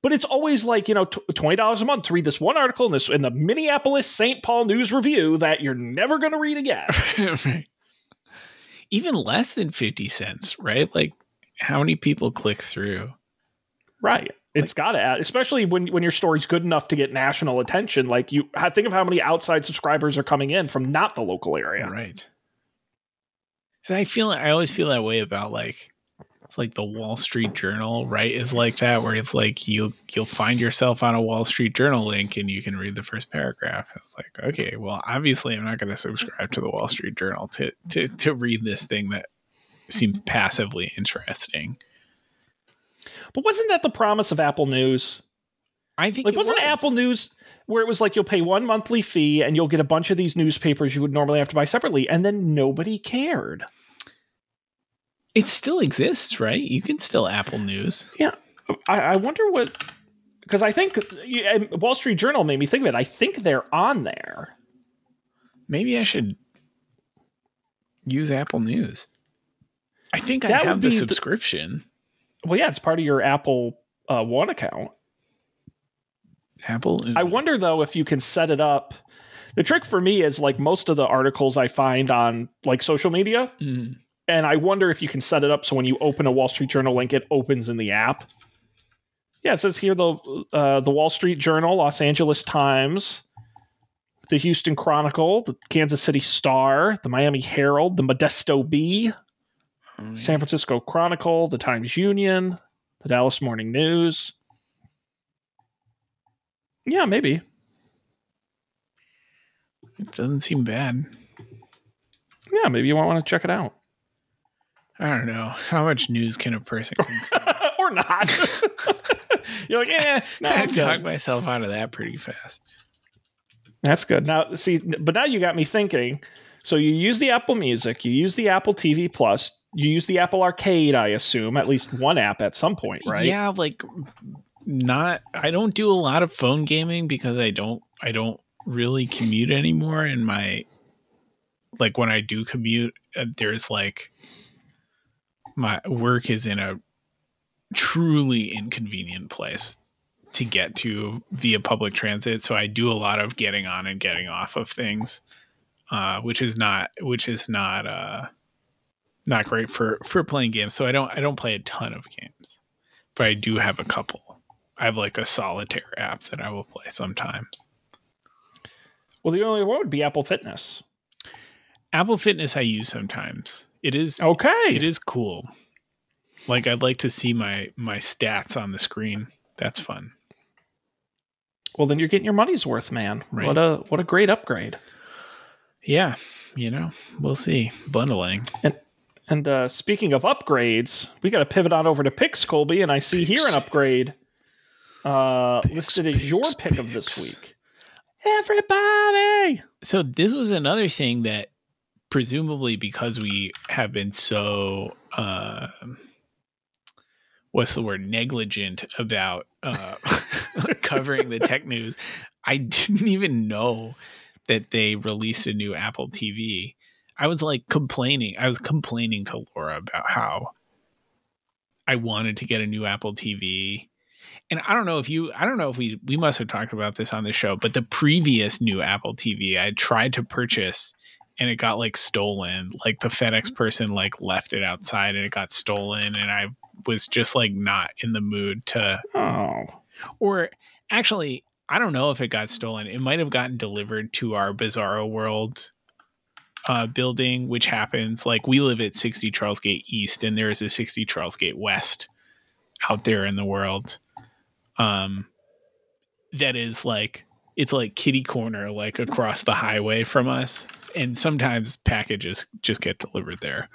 But it's always like you know tw- twenty dollars a month to read this one article in this in the Minneapolis St. Paul News Review that you're never going to read again. right. Even less than 50 cents, right? Like how many people click through? Right. It's got to add, especially when when your story's good enough to get national attention. Like you think of how many outside subscribers are coming in from not the local area. Right. So I feel I always feel that way about like like the Wall Street Journal, right? Is like that where it's like you'll you'll find yourself on a Wall Street Journal link and you can read the first paragraph. It's like, okay, well, obviously I'm not gonna subscribe to the Wall Street Journal to to to read this thing that seems passively interesting. But wasn't that the promise of Apple News? I think Like, it wasn't was. Apple News where it was like you'll pay one monthly fee and you'll get a bunch of these newspapers you would normally have to buy separately, and then nobody cared. It still exists, right? You can still Apple News. I, I wonder what because I think Wall Street Journal made me think of it. I think they're on there. Maybe I should use Apple News. I think I That would have the- subscription. Well, yeah, it's part of your Apple uh, One account. Apple. I wonder though if you can set it up. The trick for me is like most of the articles I find on like social media, Mm. and I wonder if you can set it up so when you open a Wall Street Journal link, it opens in the app. Yeah, it says here the uh, the Wall Street Journal, Los Angeles Times, the Houston Chronicle, the Kansas City Star, the Miami Herald, the Modesto Bee, San Francisco Chronicle, the Times Union, the Dallas Morning News. Yeah, maybe. It doesn't seem bad. Yeah, maybe you might want to check it out. I don't know. How much news can a person consume? or not. You're like, eh, no, I talked myself out of that pretty fast. That's good. Now, see, but now you got me thinking. So you use the Apple Music, you use the Apple TV Plus, you use the Apple Arcade, I assume, at least one app at some point, right? Yeah, like not. I don't do a lot of phone gaming because I don't. I don't really commute anymore. And my like when I do commute, uh, there's like my work is in a truly inconvenient place to get to via public transit. So I do a lot of getting on and getting off of things, uh, which is not which is not uh, not great for for playing games. So I don't I don't play a ton of games, but I do have a couple. I have like a solitaire app that I will play sometimes. Well, the only one would be Apple Fitness. Apple Fitness I use sometimes. It is Okay. it is cool. Like I'd like to see my my stats on the screen. That's fun. Well, then you're getting your money's worth, man. Right. What a what a great upgrade. Yeah, you know, we'll see. Bundling. And uh, speaking of upgrades, we got to pivot on over to picks, Colby, and I see here an upgrade uh, Picks, listed as your picks, pick of this week. Everybody. So this was another thing that presumably because we have been so uh, what's the word negligent about uh, covering the tech news, I didn't even know that they released a new Apple TV. I was like complaining. I was complaining to Laura about how I wanted to get a new Apple TV. And I don't know if you I don't know if we we must have talked about this on the show, but the previous new Apple TV I tried to purchase and it got like stolen. Like the FedEx Mm-hmm. person like left it outside and it got stolen and I was just like not in the mood to Oh. or actually I don't know if it got stolen. It might have gotten delivered to our Bizarro World uh, building, which happens like we live at 60 Charlesgate East, and there is a 60 Charlesgate West out there in the world. Um, that is like it's like kitty corner, like across the highway from us, and sometimes packages just get delivered there.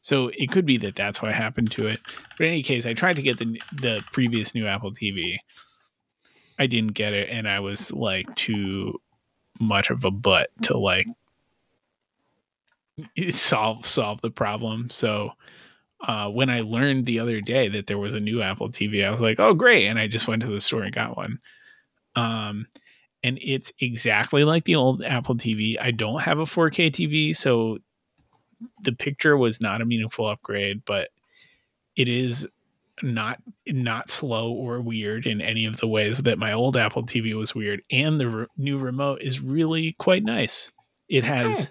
So it could be that that's what happened to it. But in any case, I tried to get the the previous new Apple TV. I didn't get it, and I was like too much of a butt to like solve solve the problem. So uh, when I learned the other day that there was a new Apple TV, I was like, "Oh, great!" And I just went to the store and got one. Um, and it's exactly like the old Apple TV. I don't have a 4K TV, so the picture was not a meaningful upgrade, but it is not not slow or weird in any of the ways that my old Apple TV was weird. And the re- new remote is really quite nice. It has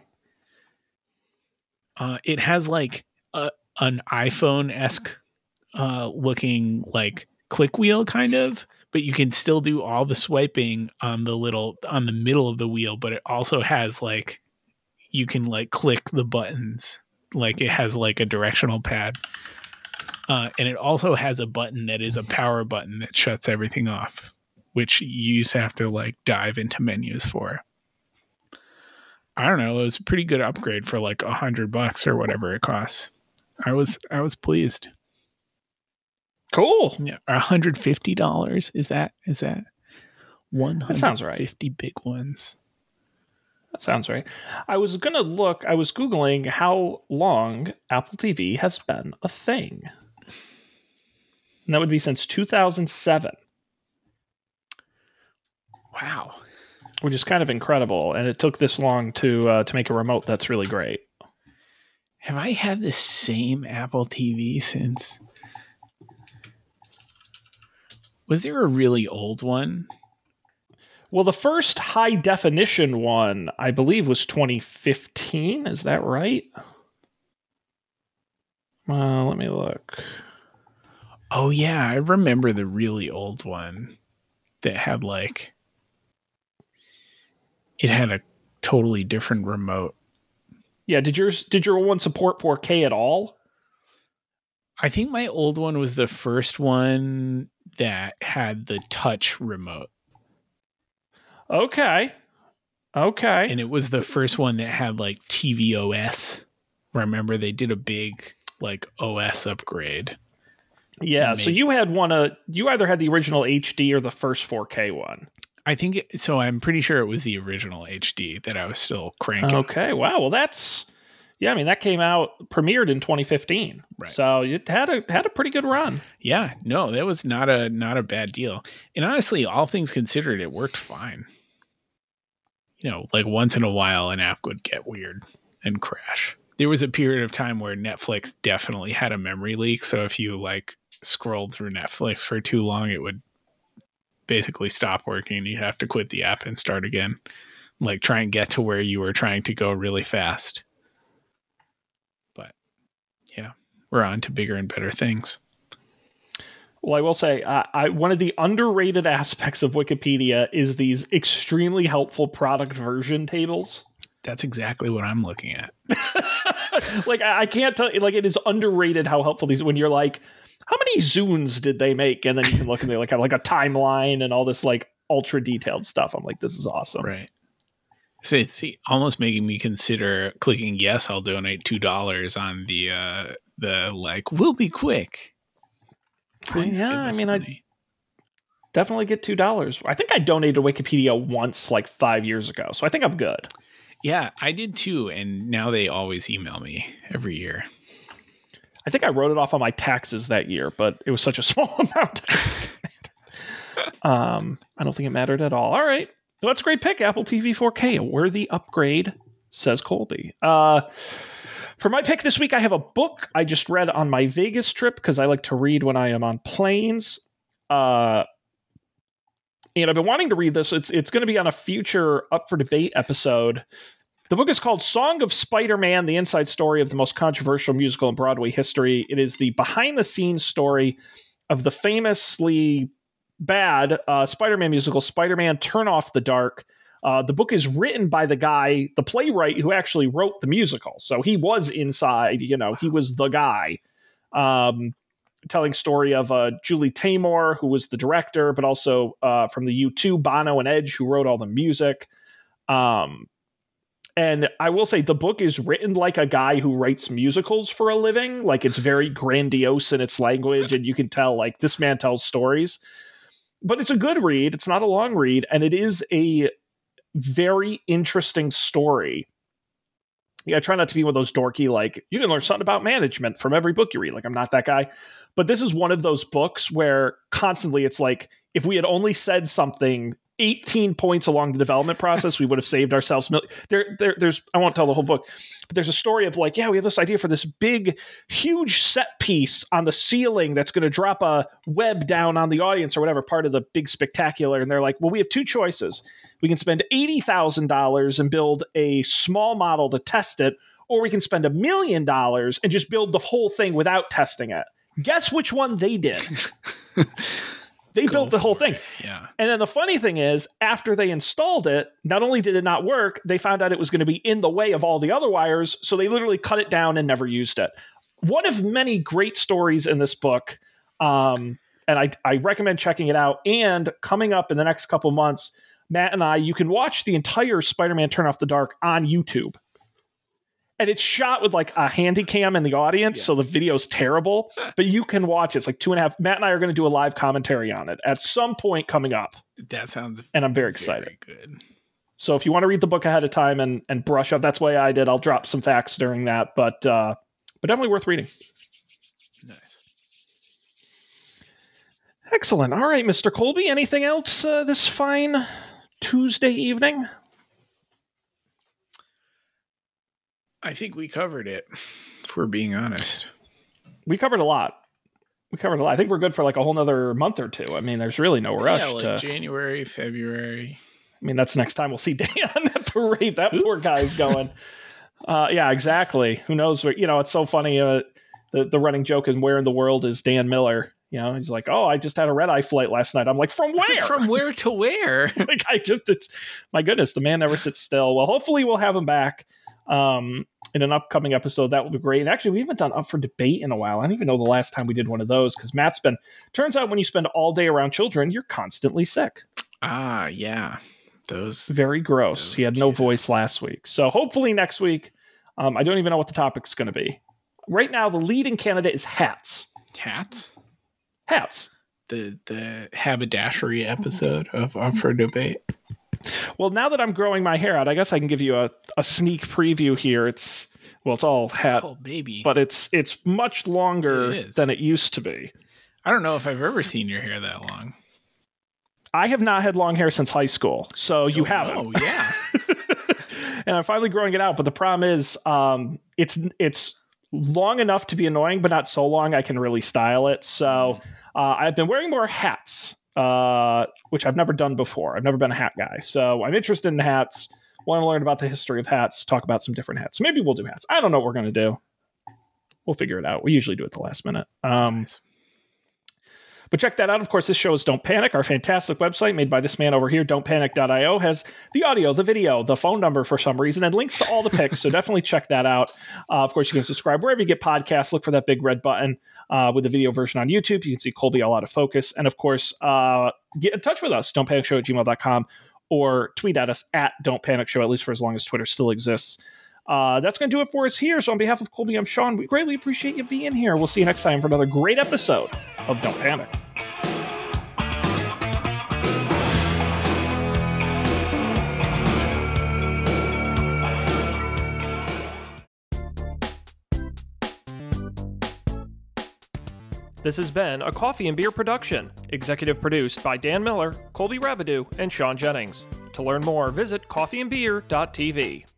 uh, it has like a, an iPhone esque uh, looking like click wheel kind of, but you can still do all the swiping on the little on the middle of the wheel. But it also has like you can like click the buttons, like it has like a directional pad. Uh, and it also has a button that is a power button that shuts everything off, which you have to like dive into menus for. I don't know. It was a pretty good upgrade for like a hundred bucks or whatever it costs. I was I was pleased. Cool. Yeah, hundred fifty dollars. Is that is that one right. fifty big ones? That sounds right. I was going to look, I was Googling how long Apple TV has been a thing. And that would be since 2007, Wow. Which is kind of incredible. And it took this long to uh, to make a remote that's really great. Have I had the same Apple TV since? Was there a really old one? Well, the first high definition one, I believe, was 2015. Is that right? Well, let me look. Oh yeah, I remember the really old one that had like it had a totally different remote. Yeah, did yours did your old one support 4K at all? I think my old one was the first one that had the touch remote. Okay. Okay. And it was the first one that had like TVOS. Remember they did a big like OS upgrade. yeah, so made- you had one uh you either had the original HD or the first 4K one. I think it, so. I'm pretty sure it was the original HD that I was still cranking. Okay. Wow. Well, that's yeah, I mean that came out premiered in 2015. Right. So it had a had a pretty good run. Yeah, no, that was not a not a bad deal. And honestly, all things considered, it worked fine. You know, like once in a while, an app would get weird and crash. There was a period of time where Netflix definitely had a memory leak. So if you like scrolled through Netflix for too long, it would basically stop working. You'd have to quit the app and start again. Like try and get to where you were trying to go really fast. But yeah, we're on to bigger and better things. Well, I will say, uh, I one of the underrated aspects of Wikipedia is these extremely helpful product version tables. That's exactly what I'm looking at. like I, I can't tell, like it is underrated how helpful these. When you're like, how many Zunes did they make? And then you can look and they like have like a timeline and all this like ultra detailed stuff. I'm like, this is awesome. Right. So it's see, almost making me consider clicking yes, I'll donate two dollars on the uh the like we'll be quick. Please yeah, I mean, I- Definitely get two dollars. I think I donated to Wikipedia once, like five years ago, so I think I'm good. Yeah, I did too, and now they always email me every year. I think I wrote it off on my taxes that year, but it was such a small amount. um, I don't think it mattered at all. All right. Well, that's a great pick. Apple TV 4K, a worthy upgrade, says Colby. Uh, for my pick this week, I have a book I just read on my Vegas trip because I like to read when I am on planes. Uh, and I've been wanting to read this. It's it's going to be on a future up for debate episode. The book is called Song of Spider Man The Inside Story of the Most Controversial Musical in Broadway History. It is the behind the scenes story of the famously bad uh, Spider Man musical, Spider Man Turn Off the Dark. Uh, the book is written by the guy, the playwright who actually wrote the musical. So he was inside, you know, he was the guy. Um, telling story of uh, Julie Taymor, who was the director, but also uh, from the U2, Bono and Edge, who wrote all the music. Um, and I will say the book is written like a guy who writes musicals for a living. Like it's very grandiose in its language, and you can tell like this man tells stories. But it's a good read. It's not a long read, and it is a very interesting story. Yeah, I try not to be one of those dorky, like, you can learn something about management from every book you read. Like, I'm not that guy. But this is one of those books where constantly it's like, if we had only said something 18 points along the development process, we would have saved ourselves. Mil- there, there, there's, I won't tell the whole book, but there's a story of like, yeah, we have this idea for this big, huge set piece on the ceiling that's going to drop a web down on the audience or whatever part of the big spectacular. And they're like, well, we have two choices. We can spend $80,000 and build a small model to test it, or we can spend a million dollars and just build the whole thing without testing it. Guess which one they did? they Go built the whole thing. it. Yeah. And then the funny thing is, after they installed it, not only did it not work, they found out it was going to be in the way of all the other wires. So they literally cut it down and never used it. One of many great stories in this book. Um, and I, I recommend checking it out. And coming up in the next couple months, Matt and I, you can watch the entire Spider Man Turn Off the Dark on YouTube. And it's shot with like a handy cam in the audience, Yeah. so the video's terrible, but you can watch it. It's like two and a half. Matt and I are going to do a live commentary on it at some point coming up That sounds and I'm very excited. very good. So if you want to read the book ahead of time and and brush up, that's why I did. I'll drop some facts during that, but uh, but definitely worth reading. Nice. Excellent. All right, Mr. Colby. Anything else uh, this fine Tuesday evening? I think we covered it. If we're being honest. We covered a lot. We covered a lot. I think we're good for like a whole nother month or two. I mean, there's really no rush yeah, like to. January, February. I mean, that's next time we'll see Dan at the rate that poor guy's going. uh, yeah, exactly. Who knows? What, you know, it's so funny. Uh, the the running joke in "Where in the World is Dan Miller?" You know, he's like, "Oh, I just had a red eye flight last night." I'm like, "From where?" From where to where? like, I just, it's my goodness, the man never sits still. Well, hopefully, we'll have him back um, in an upcoming episode. That will be great. And actually, we haven't done up for debate in a while. I don't even know the last time we did one of those because Matt's been. Turns out, when you spend all day around children, you're constantly sick. ah, yeah. Those Very gross. Those he had no voice last week. So hopefully next week, um, I don't even know what the topic's going to be. Right now, the leading candidate is hats. hats. Hats. The the haberdashery episode of Up for Debate. Well, now that I'm growing my hair out, I guess I can give you a, a sneak preview here. It's well, it's all hat, Oh baby. but it's it's much longer It than it used to be. I don't know if I've ever seen your hair that long. I have not had long hair since high school, so, So, you haven't. Oh yeah. and I'm finally growing it out. But the problem is, um, it's it's long enough to be annoying, but not so long I can really style it. So uh, I've been wearing more hats, uh, which I've never done before. I've never been a hat guy, so I'm interested in hats. Want to learn about the history of hats? Talk about some different hats. Maybe we'll do hats. I don't know what we're gonna do. We'll figure it out. We usually do it the last minute. Um, Nice. But check that out. Of course, this show is Don't Panic, our fantastic website made by this man over here, don'tpanic.io, has the audio, the video, the phone number for some reason, and links to all the picks. so definitely check that out. Uh, of course, you can subscribe wherever you get podcasts. Look for that big red button uh, with the video version on YouTube. You can see Colby all out of focus. And of course, uh, get in touch with us, don'tpanicshow at gmail.com, or tweet at us at Don't Panic Show, at least for as long as Twitter still exists. Uh, that's going to do it for us here. So, on behalf of Colby, I'm Sean. We greatly appreciate you being here. We'll see you next time for another great episode of Don't Panic. This has been a Coffee and Beer production, executive produced by Dan Miller, Colby Rabideau, and Sean Jennings. To learn more, visit coffeeandbeer.tv.